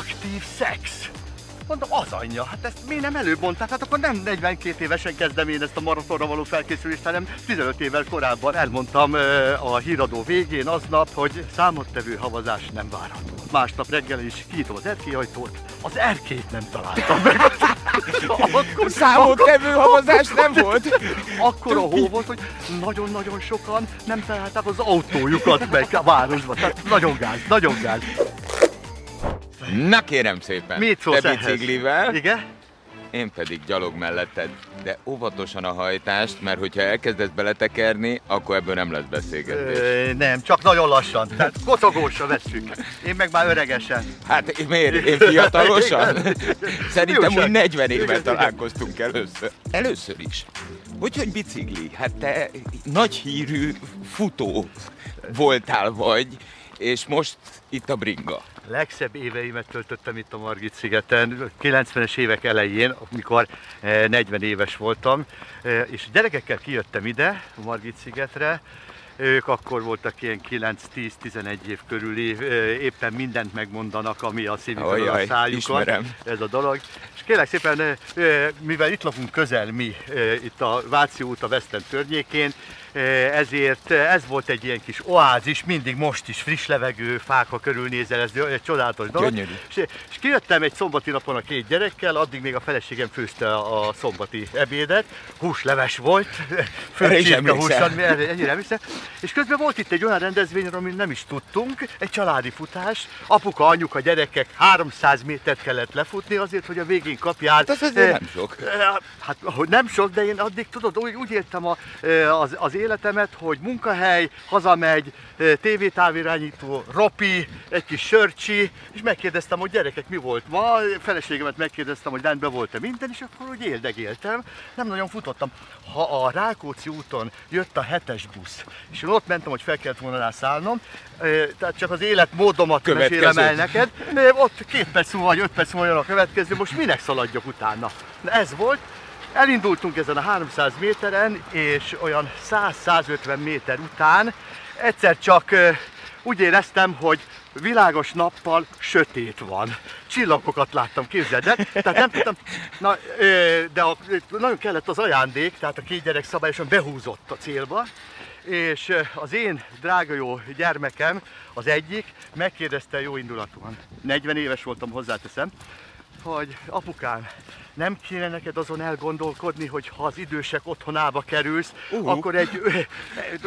aktív szex. Mondom, az anyja, hát ezt mi nem előbb mondták, hát akkor nem 42 évesen kezdem én ezt a maratonra való felkészülést, hanem 15 évvel korábban elmondtam a híradó végén aznap, hogy számottevő havazás nem várható. Másnap reggel is kinyitom az erkélyajtót, az erkélyt nem találtam meg. akkor, számottevő havazás nem volt? Akkor a hó volt, hogy nagyon-nagyon sokan nem találták az autójukat meg a városban. Tehát nagyon gáz, nagyon gáz. Na kérem szépen, Mit szólsz te biciklivel, Igen? én pedig gyalog melletted, de óvatosan a hajtást, mert hogyha elkezdesz beletekerni, akkor ebből nem lesz beszélgetés. Ö, nem, csak nagyon lassan. Tehát kocogósra vesszük. Én meg már öregesen. Hát miért? Én fiatalosan? Szerintem úgy 40 Igen, éve találkoztunk először. Először is. Hogy, hogy bicikli? Hát te nagy hírű futó voltál vagy, és most itt a bringa. Legszebb éveimet töltöttem itt a Margit szigeten, 90-es évek elején, amikor eh, 40 éves voltam, eh, és gyerekekkel kijöttem ide, a Margit szigetre, ők akkor voltak ilyen 9-10-11 év körüli, eh, éppen mindent megmondanak, ami a szívükön a szájukon. ismerem. Ez a dolog. És kérlek szépen, eh, eh, mivel itt lakunk közel mi, eh, itt a Váci út a Veszten környékén, eh, ezért ez volt egy ilyen kis oázis, mindig most is friss levegő, fák, ha körülnézel, ez egy csodálatos dolog. Gyönyörű. És, és kijöttem egy szombati napon a két gyerekkel, addig még a feleségem főzte a szombati ebédet, húsleves volt, főcsirke erre ennyire emlékszem. És közben volt itt egy olyan rendezvény, amit nem is tudtunk, egy családi futás, apuka, anyuka, gyerekek 300 métert kellett lefutni azért, hogy a végén kapjál. Hát azért eh, nem sok. eh, Hát nem sok, de én addig tudod, úgy, úgy éltem a, az, az életemet, hogy munkahely, hazamegy, tévétávirányító, ropi, egy kis sörcsi, és megkérdeztem, hogy gyerekek, mi volt ma, feleségemet megkérdeztem, hogy rendben volt-e minden, és akkor úgy éldegéltem, nem nagyon futottam. Ha a Rákóczi úton jött a hetes busz, és én ott mentem, hogy fel kellett volna rá szállnom, eh, tehát csak az életmódomat mesélem el Következő. neked, ott két perc múlva, vagy öt perc múlva jön a következő, most minek szaladjak utána? Na ez volt, Elindultunk ezen a 300 méteren, és olyan 100-150 méter után egyszer csak úgy éreztem, hogy világos nappal sötét van. Csillagokat láttam, képzeld el. Tehát nem tudtam, na, de a, nagyon kellett az ajándék, tehát a két gyerek szabályosan behúzott a célba, és az én drága jó gyermekem, az egyik, megkérdezte jó indulatúan, 40 éves voltam, hozzáteszem, hogy apukám, nem kéne neked azon elgondolkodni, hogy ha az idősek otthonába kerülsz, Uh. akkor egy,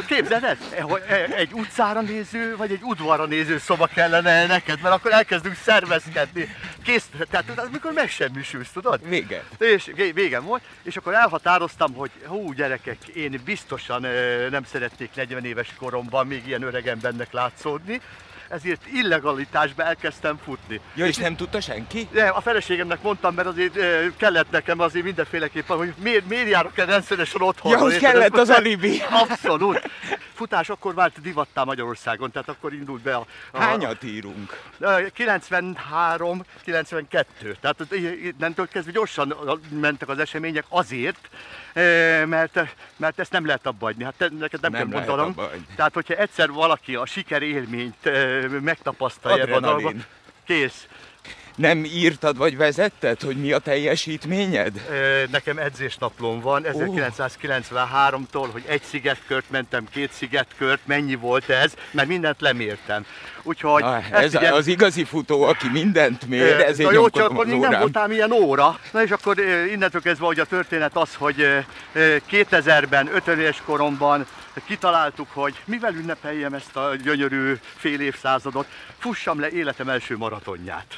képzeld el, hogy egy utcára néző, vagy egy udvarra néző szoba kellene neked, mert akkor elkezdünk szervezkedni. Kész, tehát amikor megsemmisülsz, tudod? Vége. És vé- végem volt, és akkor elhatároztam, hogy hú gyerekek, én biztosan nem szeretnék 40 éves koromban még ilyen öreg embernek látszódni, ezért illegalitásba elkezdtem futni. Ja, és nem tudta senki? De a feleségemnek mondtam, mert azért kellett nekem azért mindenféleképpen, hogy miért, miért járok el rendszeresen otthon. Ja, hogy kellett az alibi. Abszolút. Futás akkor vált divattá Magyarországon, tehát akkor indult be a... a Hányat írunk? 93, 92. Tehát innentől kezdve gyorsan mentek az események azért, mert, mert ezt nem lehet abba hagyni. Hát te, neked nem, Nem kell mondanom. Tehát, hogyha egyszer valaki a siker élményt eh, megtapasztalja ebben a dologban, kész. Nem írtad vagy vezetted, hogy mi a teljesítményed? Ö, Nekem edzésnaplóm van 1993-tól, hogy egy szigetkört mentem, két szigetkört, mennyi volt ez, mert mindent lemértem. Úgyhogy Na, ez ugye- az igazi futó, aki mindent mér, ezért Na jó, csak akkor még nem voltál ilyen óra. Na és akkor innentől kezdve, hogy a történet az, hogy ö, ö, 2000-ben, 50 éves koromban kitaláltuk, hogy mivel ünnepeljem ezt a gyönyörű fél évszázadot, fussam le életem első maratonját.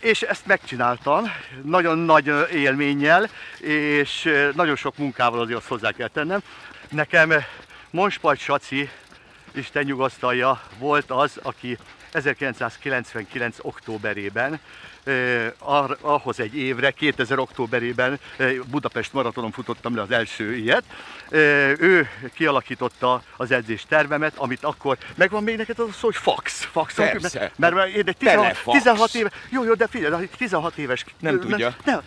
És ezt megcsináltam, nagyon nagy élménnyel, és nagyon sok munkával azért azt hozzá kell tennem. Nekem Monspajt Saci, Isten nyugasztalja, volt az, aki 1999. októberében, ahhoz egy évre, 2000 októberében Budapest maratonon futottam le az első ilyet. Ő kialakította az edzés tervemet, amit akkor, megvan még neked az a szó, hogy fax. Persze. mert, mert én egy 16, Telefax. 16 éves, jó, jó, de figyelj, 16 éves. Nem tudja. Nem,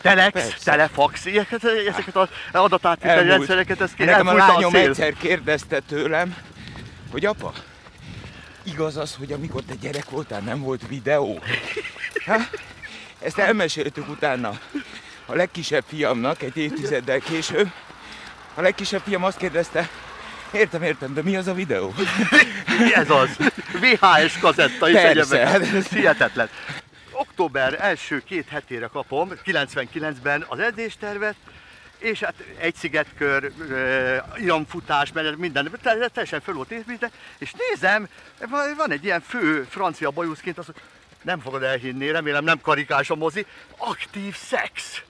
Telex, Persze. telefax, ilyeneket, ezeket az adatátviteli rendszereket, ezt kéne, Nekem a a, lányom szél. egyszer kérdezte tőlem, hogy apa, igaz az, hogy amikor te gyerek voltál, nem volt videó? Ha? Ezt elmeséltük utána a legkisebb fiamnak egy évtizeddel később. A legkisebb fiam azt kérdezte, értem, értem, de mi az a videó? Ez az. VHS kazetta és Persze. Ez hihetetlen. Október első két hetére kapom, 99-ben az edzéstervet, és hát egy szigetkör, iramfutás, mert minden teljesen föl volt építve, és nézem, van- van egy ilyen fő francia bajuszként, az, nem fogod elhinni, remélem nem karikás a mozi, aktív szex.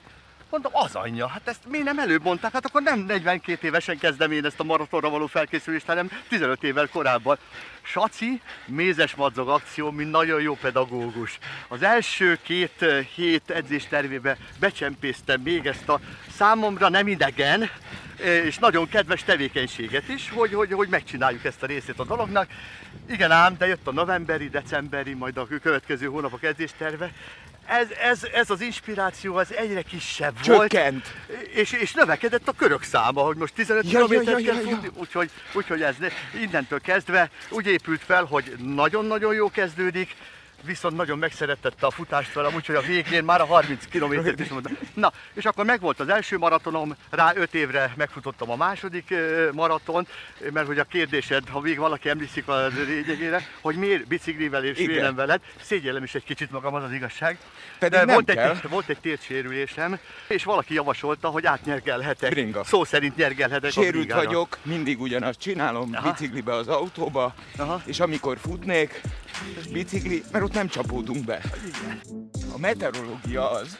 Mondom, az anyja, hát ezt miért nem előbb mondták? Hát akkor nem 42 évesen kezdem én ezt a maratonra való felkészülést, hanem 15 évvel korábban. Saci, mézes madzag akció, mint nagyon jó pedagógus. Az első két eh, hét edzés tervébe becsempésztem még ezt a számomra nem idegen, és nagyon kedves tevékenységet is, hogy, hogy, hogy megcsináljuk ezt a részét a dolognak. Igen ám, de jött a novemberi, decemberi, majd a következő hónapok edzésterve. Ez, ez, ez az inspiráció az egyre kisebb volt. Csökkent. És, és növekedett a körök száma, hogy most 15 Ja, ja, kilométert ja, kell ja, ja. úgyhogy, úgyhogy ez ne- innentől kezdve úgy épült fel, hogy nagyon-nagyon jó kezdődik, viszont nagyon megszerettette a futást velem, úgyhogy a végén már a 30 kilométert is mondta. Na, és akkor megvolt az első maratonom, rá 5 évre megfutottam a második ö, maratont, mert hogy a kérdésed, ha még valaki emlékszik a lényegére, hogy miért biciklivel és vélem veled, szégyellem is egy kicsit magam, az az igazság. Pedig nem volt, kell. egy, volt egy térsérülésem, és valaki javasolta, hogy átnyergelhetek. Bringa. Szó szerint nyergelhetek a Sérült bringára. vagyok, mindig ugyanazt csinálom, Aha. biciklibe az autóba, Aha. és amikor futnék, bicikli, mert ott nem csapódunk be. A meteorológia az,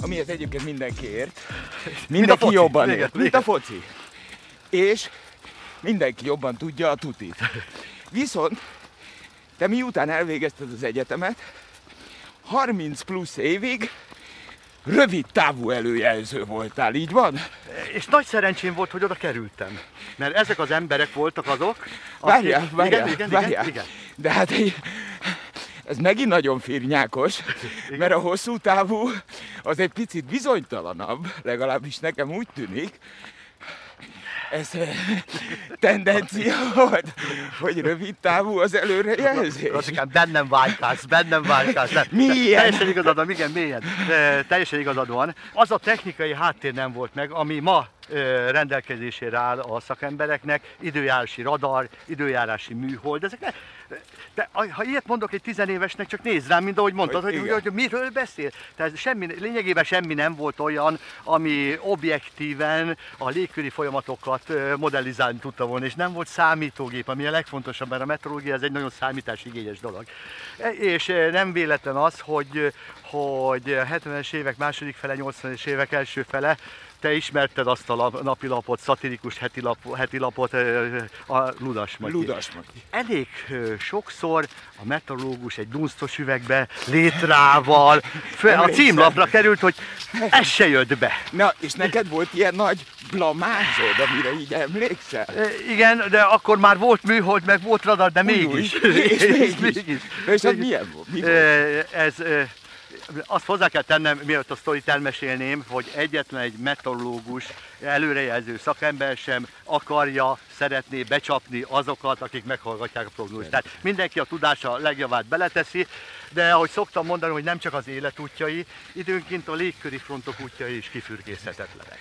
amihez egyébként mindenki ért, mindenki foci. jobban ért, mint igen. a foci. És mindenki jobban tudja a tutit. Viszont te miután elvégezted az egyetemet, 30 plusz évig rövid távú előjelző voltál, így van? És nagy szerencsém volt, hogy oda kerültem. Mert ezek az emberek voltak azok, akik- Várjál, várjál, igen, igen, várjál. igen, igen. De hát egy- ez megint nagyon firnyákos, mert a hosszú távú az egy picit bizonytalanabb, legalábbis nekem úgy tűnik. Ez eh, tendencia volt, hogy rövid távú az előrejelzés. Rocikám, bennem vágykálsz, bennem vágykálsz. Nem. Milyen? Teljesen igazad van, igen, mélyen. E, teljesen igazad van. Az a technikai háttér nem volt meg, ami ma rendelkezésére áll a szakembereknek, időjárási radar, időjárási műhold, ezek ne, de ha ilyet mondok egy tizenévesnek, csak nézd rám, mint ahogy mondtad, Hogy hogy, igen. hogy, miről beszél. Tehát semmi, lényegében semmi nem volt olyan, ami objektíven a légköri folyamatokat modellizálni tudta volna, és nem volt számítógép, ami a legfontosabb, mert a meteorológia ez egy nagyon számításigényes dolog. E- És nem véletlen az, hogy, hogy 70-es évek második fele, 80-es évek első fele te ismerted azt a lap, napilapot, szatirikus heti, lap, heti lapot, a Ludas Matyi. Ludas Matyi. Elég sokszor a meteorológus egy dunsztos üvegbe, létrával, föl, a címlapra került, hogy ez se jött be. Na, és neked volt ilyen nagy blamázod, amire így emlékszel? Igen, de akkor már volt műhold, meg volt radar, de mégis. Új, és mégis. mégis. És az Mégis. milyen volt? Mi volt? Ez, azt hozzá kell tennem, mielőtt a sztorit elmesélném, hogy egyetlen egy meteorológus, előrejelző szakember sem akarja, szeretné becsapni azokat, akik meghallgatják a prognózist. Tehát mindenki a tudása legjavát beleteszi, de ahogy szoktam mondani, hogy nem csak az élet útjai, időnként a légköri frontok útjai is kifürkészhetetlenek.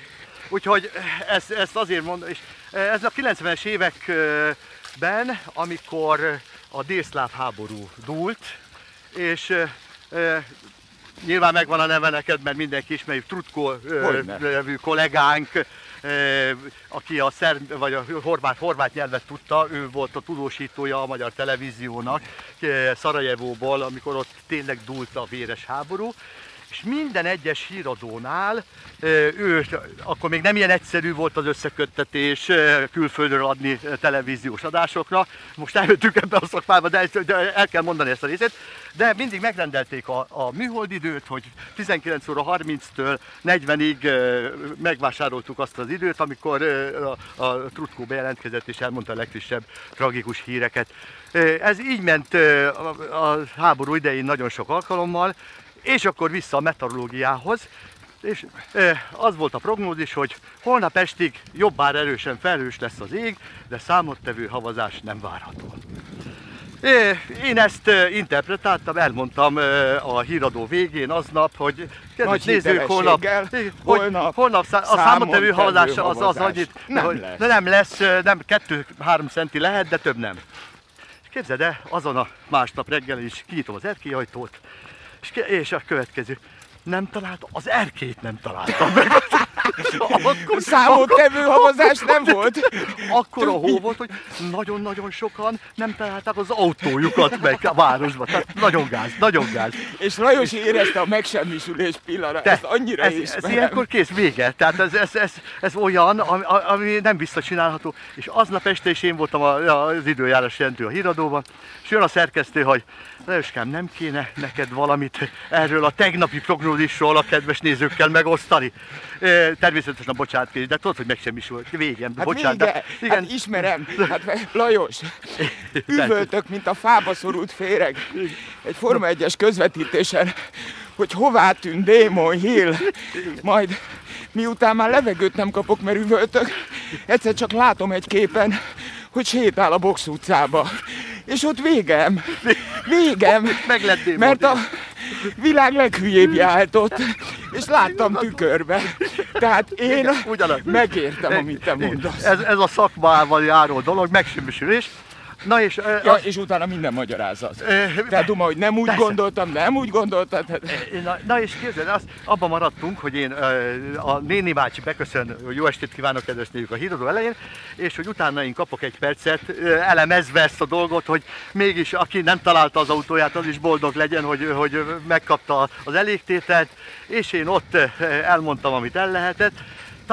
Úgyhogy ezt, ezt azért mondom, és ez a 90-es években, amikor a délszláv háború dúlt, és nyilván megvan a neve neked, mert mindenki ismerjük, Trutko nevű kollégánk, aki a szerb, vagy a horvát, horvát nyelvet tudta, ő volt a tudósítója a magyar televíziónak Szarajevóból, amikor ott tényleg dúlt a véres háború, és minden egyes híradónál ő, akkor még nem ilyen egyszerű volt az összeköttetés külföldről adni televíziós adásokra. Most eljöttünk ebbe a szakmába, de, el kell mondani ezt a részét. De mindig megrendelték a, a műholdidőt, hogy 19 óra 30-től 40-ig ö, megvásároltuk azt az időt, amikor a, a Trutkó bejelentkezett és elmondta a legfrissebb tragikus híreket. Ez így ment a háború idején nagyon sok alkalommal, és akkor vissza a meteorológiához, és az volt a prognózis, hogy holnap estig jobbára erősen felhős lesz az ég, de számottevő havazás nem várható. Én ezt interpretáltam, elmondtam a híradó végén aznap, hogy kedves nézők, holnap, holnap, holnap szá- a számottevő havazása az, az annyit, nem hogy lesz. Nem lesz, nem kettő-három centi lehet, de több nem. És képzeld el, azon a másnap reggel is kinyitom az erkélyajtót, és, és a következő, nem találtam, az erkét nem találtam meg. Akkor, Számottevő havazás nem volt? Akkor a hó volt, hogy nagyon-nagyon sokan nem találták az autójukat meg a városba. Tehát nagyon gáz, nagyon gáz. És Lajos érezte a megsemmisülés pillanat, ezt annyira ez, ismerem. ez ilyenkor kész, vége. Tehát ez, ez, ez, ez olyan, ami, ami nem visszacsinálható. És aznap este is én voltam az időjárás jelentő a híradóban, és jön a szerkesztő, hogy Leoskám, nem kéne neked valamit erről a tegnapi prognózisról a kedves nézőkkel megosztani? Természetesen bocsánat kérés, de tudod, hogy megsemmisült. Végén, hát bocsánat. Vége. De, igen. Hát ismerem. Hát Lajos, üvöltök, mint a fába szorult féreg. Egy Forma 1-es közvetítésen, hogy hová tűnt Démon Hill. Majd miután már levegőt nem kapok, mert üvöltök, egyszer csak látom egy képen, hogy sétál a box utcába. És ott végem. Végem. Meg lett Mert a világ leghülyébb járt és láttam tükörbe. Tehát én Ugyanaz. megértem, amit te mondasz. Ez, ez a szakmával járó dolog, megsemmisülés. Na és, ja, az... és utána minden magyarázat. Tehát Duma, hogy nem úgy Persze. gondoltam, nem úgy gondoltad. Na, na és képzeld, azt, abban maradtunk, hogy én a néni bácsi beköszön, jó estét kívánok kedves a híradó elején, és hogy utána én kapok egy percet elemezve ezt a dolgot, hogy mégis aki nem találta az autóját, az is boldog legyen, hogy, hogy megkapta az elégtételt, és én ott elmondtam, amit el lehetett,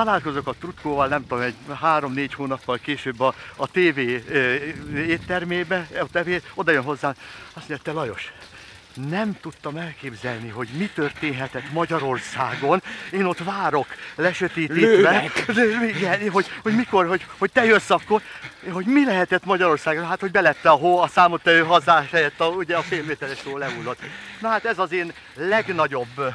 találkozok a Trutkóval, nem tudom, egy három-négy hónappal később a, a TV éttermébe, a TV, oda jön hozzám, azt mondja, te Lajos, nem tudtam elképzelni, hogy mi történhetett Magyarországon. Én ott várok lesötétítve, igen, hogy, hogy mikor, hogy, hogy te jössz akkor, hogy mi lehetett Magyarországon? Hát, hogy belette a hó, a számot ő hazás helyett, a, ugye a félméteres hó lehullott. Na hát ez az én legnagyobb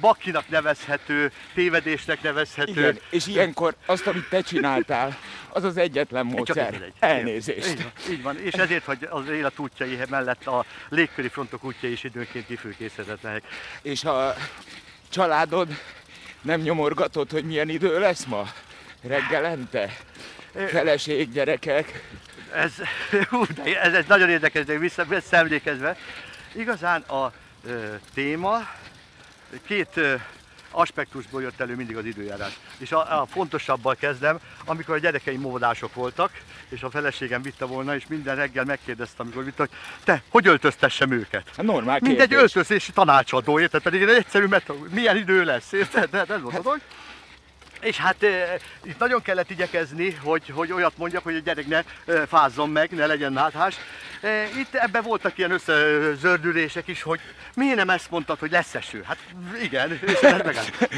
bakinak nevezhető, tévedésnek nevezhető. Igen, és ilyenkor azt, amit te csináltál, az az egyetlen módszer. Egy. Elnézést. Így van, így van, és ezért, hogy az élet útjai mellett a légköri frontok útjai is időnként kifülkészhetetlenek. És a családod nem nyomorgatod, hogy milyen idő lesz ma? Reggelente? Feleség, gyerekek? Ez, hú, de ez, ez nagyon érdekes, de visszaemlékezve. Igazán a ö, téma két ö, aspektusból jött elő mindig az időjárás. És a, a fontosabbal kezdem, amikor a gyerekeim óvodások voltak, és a feleségem vitte volna, és minden reggel megkérdezte, amikor vitte, hogy te, hogy öltöztessem őket? Hát normál Mindegy öltözési tanácsadó, érted? Pedig egy egyszerű metod, milyen idő lesz, érted? Ez volt a dolog. És hát e, itt nagyon kellett igyekezni, hogy, hogy olyat mondjak, hogy a gyerek ne e, fázzon meg, ne legyen náthás. E, itt ebben voltak ilyen összezördülések is, hogy miért nem ezt mondtad, hogy lesz eső? Hát igen, és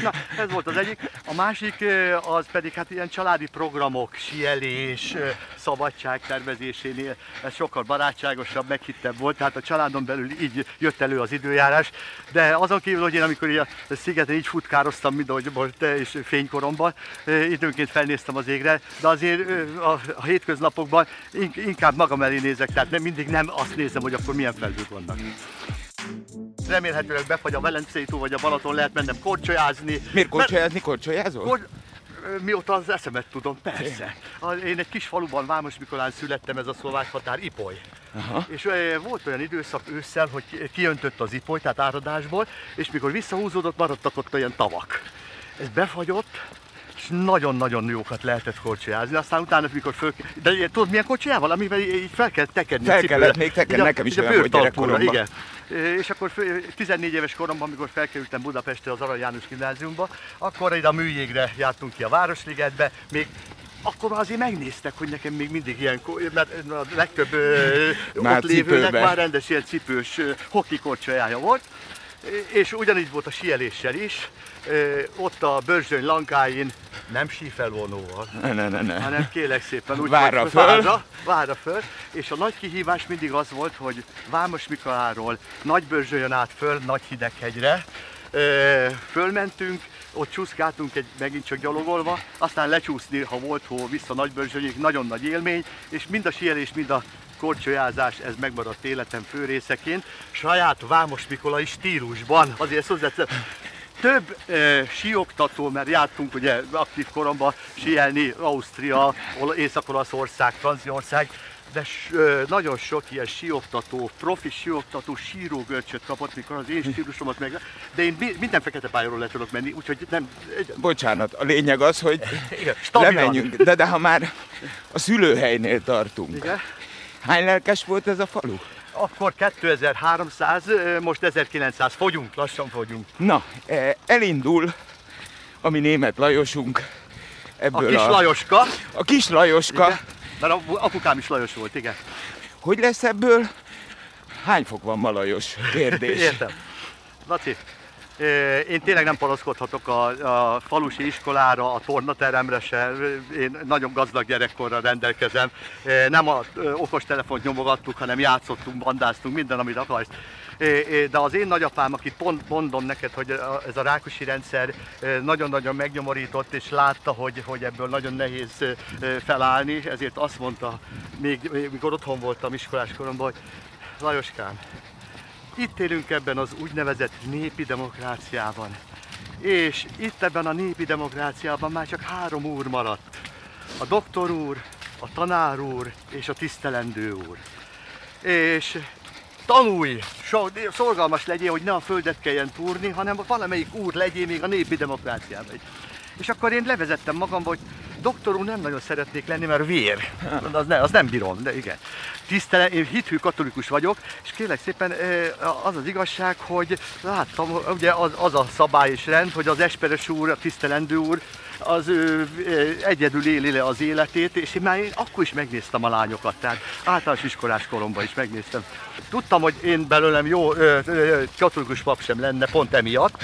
Na, ez volt az egyik. A másik az pedig hát ilyen családi programok, sielés, szabadság tervezésénél ez sokkal barátságosabb, meghittebb volt, tehát a családon belül így jött elő az időjárás, de azon kívül, hogy én amikor így a szigeten így futkároztam, mint ahogy te és fénykoromban, időnként felnéztem az égre, de azért a, a hétköznapokban inkább magam elé nézek, tehát nem, mindig nem azt nézem, hogy akkor milyen felhők vannak. Remélhetőleg befagy a Velencei tó vagy a Balaton, lehet mennem korcsolyázni. Miért korcsolyázni? Korcsolyázol? Kor... Mióta az eszemet tudom, persze. Én egy kis faluban, Vámos Mikolán születtem, ez a szlovák határ, Ipoly. Aha. És volt olyan időszak ősszel, hogy kiöntött az Ipoly, tehát áradásból, és mikor visszahúzódott, maradtak ott olyan tavak. Ez befagyott, nagyon-nagyon jókat lehetett korcsolyázni. Aztán utána, mikor föl... De tudod, milyen kocsiával? Amivel így fel kell tekerni Fel kellett még tekerni, nekem is olyan volt gyerekkoromban. Igen. És akkor 14 éves koromban, amikor felkerültem Budapestre az Arany János gimnáziumba, akkor ide a műjégre jártunk ki a Városligetbe, még akkor azért megnéztek, hogy nekem még mindig ilyen, mert a legtöbb már ott lévőnek már rendes ilyen cipős hoki korcsolyája volt, és ugyanígy volt a sieléssel is, ott a Börzsöny lankáin nem sífelvonóval, ne, ne, ne, ne. hanem kélek szépen úgy, várra föl. Várra, várra föl, és a nagy kihívás mindig az volt, hogy Vámos Mikoláról Nagy Börzsölyön át föl Nagy Hideghegyre, fölmentünk, ott csúszkáltunk egy, megint csak gyalogolva, aztán lecsúszni, ha volt hó, vissza Nagybörzsönyig, nagyon nagy élmény, és mind a sielés, mind a korcsolyázás, ez megmaradt életem fő részeként, saját Vámos Mikolai stílusban, azért ezt hozzáteszem. Több e, síoktató, mert jártunk ugye aktív koromban síelni, Ausztria, Észak-Olaszország, Franciaország, de ö, nagyon sok ilyen síoktató, profi síoktató sírógörcsöt kapott, mikor az én stílusomat meg... De én mi- minden fekete pályáról le tudok menni, úgyhogy nem... Bocsánat, a lényeg az, hogy Igen, stabilan. lemenjünk. De, de ha már a szülőhelynél tartunk. Igen. Hány lelkes volt ez a falu? Akkor 2300, ö, most 1900, fogyunk, lassan fogyunk. Na, eh, elindul a mi német Lajosunk A ebből kis a, Lajoska, a kis Lajoska. igen, mert a- apukám is Lajos volt, igen. Hogy lesz ebből? Hány fok van ma Lajos? Kérdés. Értem. Laci, én tényleg nem panaszkodhatok a, a falusi iskolára, a tornateremre se. Én nagyon gazdag gyerekkorral rendelkezem. Nem a okostelefont nyomogattuk, hanem játszottunk, bandáztunk, minden, amit akarsz. De az én nagyapám, akit pont mondom neked, hogy ez a rákosi rendszer nagyon-nagyon megnyomorított, és látta, hogy, hogy ebből nagyon nehéz felállni, ezért azt mondta, még mikor otthon voltam iskolás koromban, hogy Lajoskám, itt élünk ebben az úgynevezett népi demokráciában. És itt ebben a népi demokráciában már csak három úr maradt. A doktor úr, a tanár úr és a tisztelendő úr. És tanulj, szorgalmas legyél, hogy ne a földet kelljen túrni, hanem valamelyik úr legyél még a népi demokráciában. És akkor én levezettem magam, hogy doktor úr nem nagyon szeretnék lenni, mert vér. Az, ne, az nem bírom, de igen. Tisztelen, én hithű katolikus vagyok, és kérlek szépen az az igazság, hogy láttam, ugye az, az a szabály és rend, hogy az esperes úr, a tisztelendő úr, az ő egyedül éli le az életét, és én már én akkor is megnéztem a lányokat, tehát általános iskolás koromban is megnéztem. Tudtam, hogy én belőlem jó ö, ö, katolikus pap sem lenne, pont emiatt.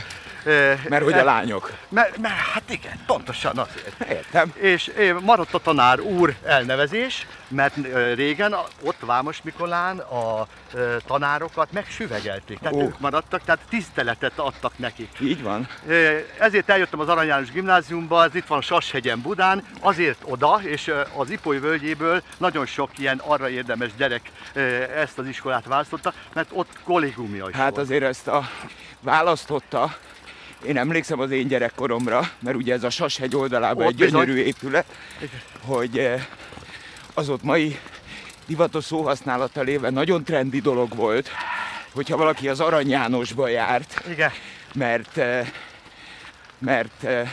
Mert hogy a lányok. Mert, mert hát igen, pontosan azért. Értem. És maradt a tanár úr elnevezés, mert régen ott Vámos Mikolán a tanárokat megsüvegelték. Tehát Ó. ők maradtak, tehát tiszteletet adtak nekik. Így van. Ezért eljöttem az Arany János gimnáziumba, ez itt van Sashegyen Budán, azért oda, és az Ipoly völgyéből nagyon sok ilyen arra érdemes gyerek ezt az iskolát választotta, mert ott kollégiumja is Hát volt. azért ezt a választotta, én emlékszem az én gyerekkoromra, mert ugye ez a Sashegy oldalában Ott egy bizony. gyönyörű épület, hogy eh, az ott mai divatos szóhasználata léve nagyon trendi dolog volt, hogyha valaki az Arany Jánosba járt, Igen, mert, eh, mert eh,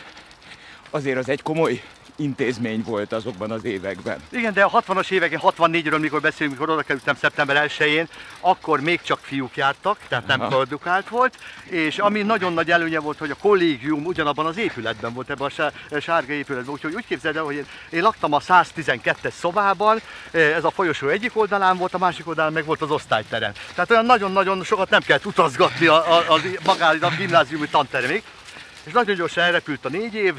azért az egy komoly intézmény volt azokban az években. igen, de a 60-as évek, 64-ről, mikor beszélünk, mikor oda kerültem szeptember 1-én, akkor még csak fiúk jártak, tehát nem Aha. produkált volt, és ami nagyon nagy előnye volt, hogy a kollégium ugyanabban az épületben volt, ebben a sá- sárga épületben, úgyhogy úgy képzeld el, hogy én, én laktam a 112-es szobában, ez a folyosó egyik oldalán volt, a másik oldalán meg volt az osztályterem. Tehát olyan nagyon-nagyon sokat nem kellett utazgatni a, a, a gimnáziumi tanteremig, és nagyon gyorsan elrepült a négy év,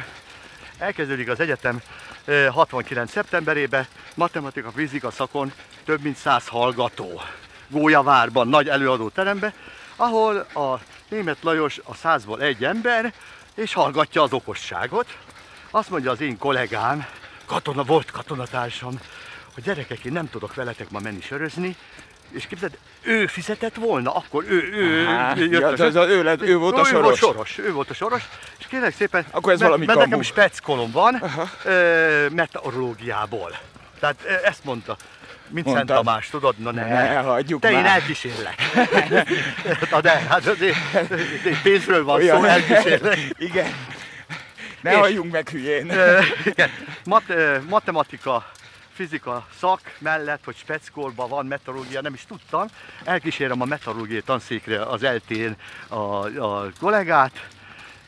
elkezdődik az egyetem eh, 69. szeptemberében, matematika, fizika szakon több mint 100 hallgató. Gólyavárban, nagy előadó terembe, ahol a német Lajos a százból egy ember, és hallgatja az okosságot. Azt mondja az én kollégám, katona volt katonatársam, hogy gyerekek, én nem tudok veletek ma menni sörözni, és képzeld, ő fizetett volna, akkor ő, ő, Á, ő ja, az a- ő lett- ő volt a Ő soros. volt soros, ő volt a soros, kérlek szépen, Akkor ez mert, valami mert kamu. nekem speckolom van, ö, meteorológiából. Tehát ö, ezt mondta. Mint Szent Mondtad. Tamás, tudod? Na ne, Ne, hagyjuk Te én már. elkísérlek. Na de, hát azért pénzről van szó, elkísérlek. Igen. Ne És- halljunk meg hülyén. Ö, igen. Mat, ö, matematika, fizika szak mellett, hogy speckolban van meteorológia, nem is tudtam. Elkísérem a meteorológiai tanszékre az eltén a, a kollégát,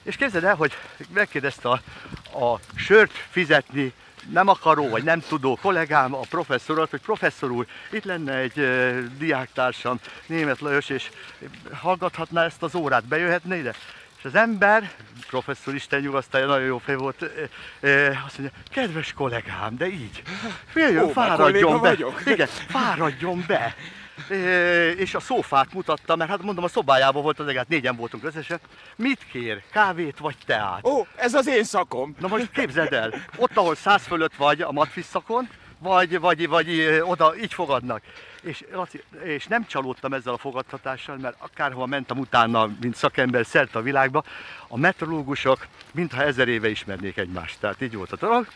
és képzeld el, hogy megkérdezte a, a sört fizetni nem akaró, vagy nem tudó kollégám, a professzorat, hogy professzor úr, itt lenne egy uh, diáktársam, német Lajos, és hallgathatná ezt az órát, bejöhetne ide? És az ember, professzor Isten nyugasztalja, nagyon jó fej volt, ö, ö, azt mondja, kedves kollégám, de így, jöjjön, Ó, fáradjon be. vagyok. Igen, fáradjon be. És a szófát mutatta, mert hát mondom, a szobájában volt az egész, négyen voltunk összesen. Mit kér? Kávét vagy teát? Ó, ez az én szakom. Na most képzeld el, ott, ahol száz fölött vagy a matfisz szakon, vagy, vagy, vagy oda így fogadnak. És, Laci, és nem csalódtam ezzel a fogadtatással, mert akárhova mentem utána, mint szakember szerte a világba, a meteorológusok mintha ezer éve ismernék egymást. Tehát így volt a dolog.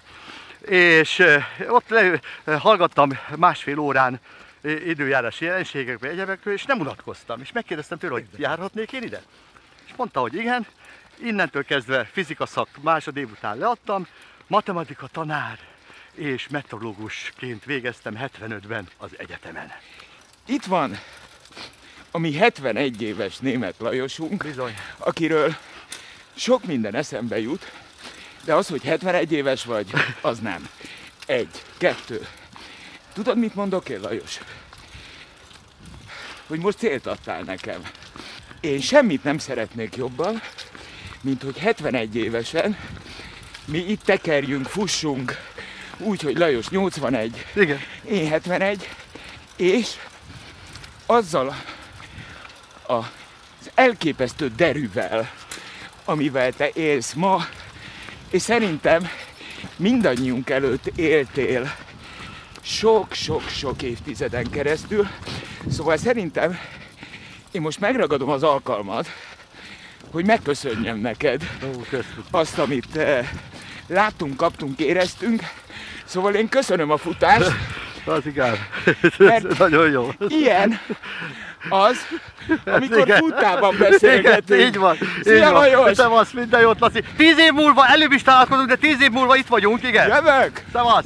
És ott le, hallgattam másfél órán időjárási jelenségekről, egyebekről, és nem unatkoztam. És megkérdeztem tőle, hogy járhatnék én ide? És mondta, hogy igen. Innentől kezdve fizika szak másodév után leadtam, matematika tanár és meteorológusként végeztem 75-ben az egyetemen. Itt van a mi 71 éves német Lajosunk, Bizony. akiről sok minden eszembe jut, de az, hogy 71 éves vagy, az nem. Egy, kettő. Tudod, mit mondok én, Lajos? Hogy most célt adtál nekem. Én semmit nem szeretnék jobban, mint hogy 71 évesen mi itt tekerjünk, fussunk, úgy, hogy Lajos 81, Igen. én 71, és azzal a, az elképesztő derűvel, amivel te élsz ma, és szerintem mindannyiunk előtt éltél sok-sok-sok évtizeden keresztül. Szóval szerintem én most megragadom az alkalmat, hogy megköszönjem neked azt, amit eh, láttunk, kaptunk, éreztünk. Szóval én köszönöm a futást. Az igaz. Mert- Ez nagyon jó. Ilyen az, amikor Igen. futában Igen, beszélgetünk. így van. Szia, így. Lajos! Szevasz, minden jót, Laci. Tíz év múlva előbb is találkozunk, de tíz év múlva itt vagyunk, igen. Jövök! Szevasz.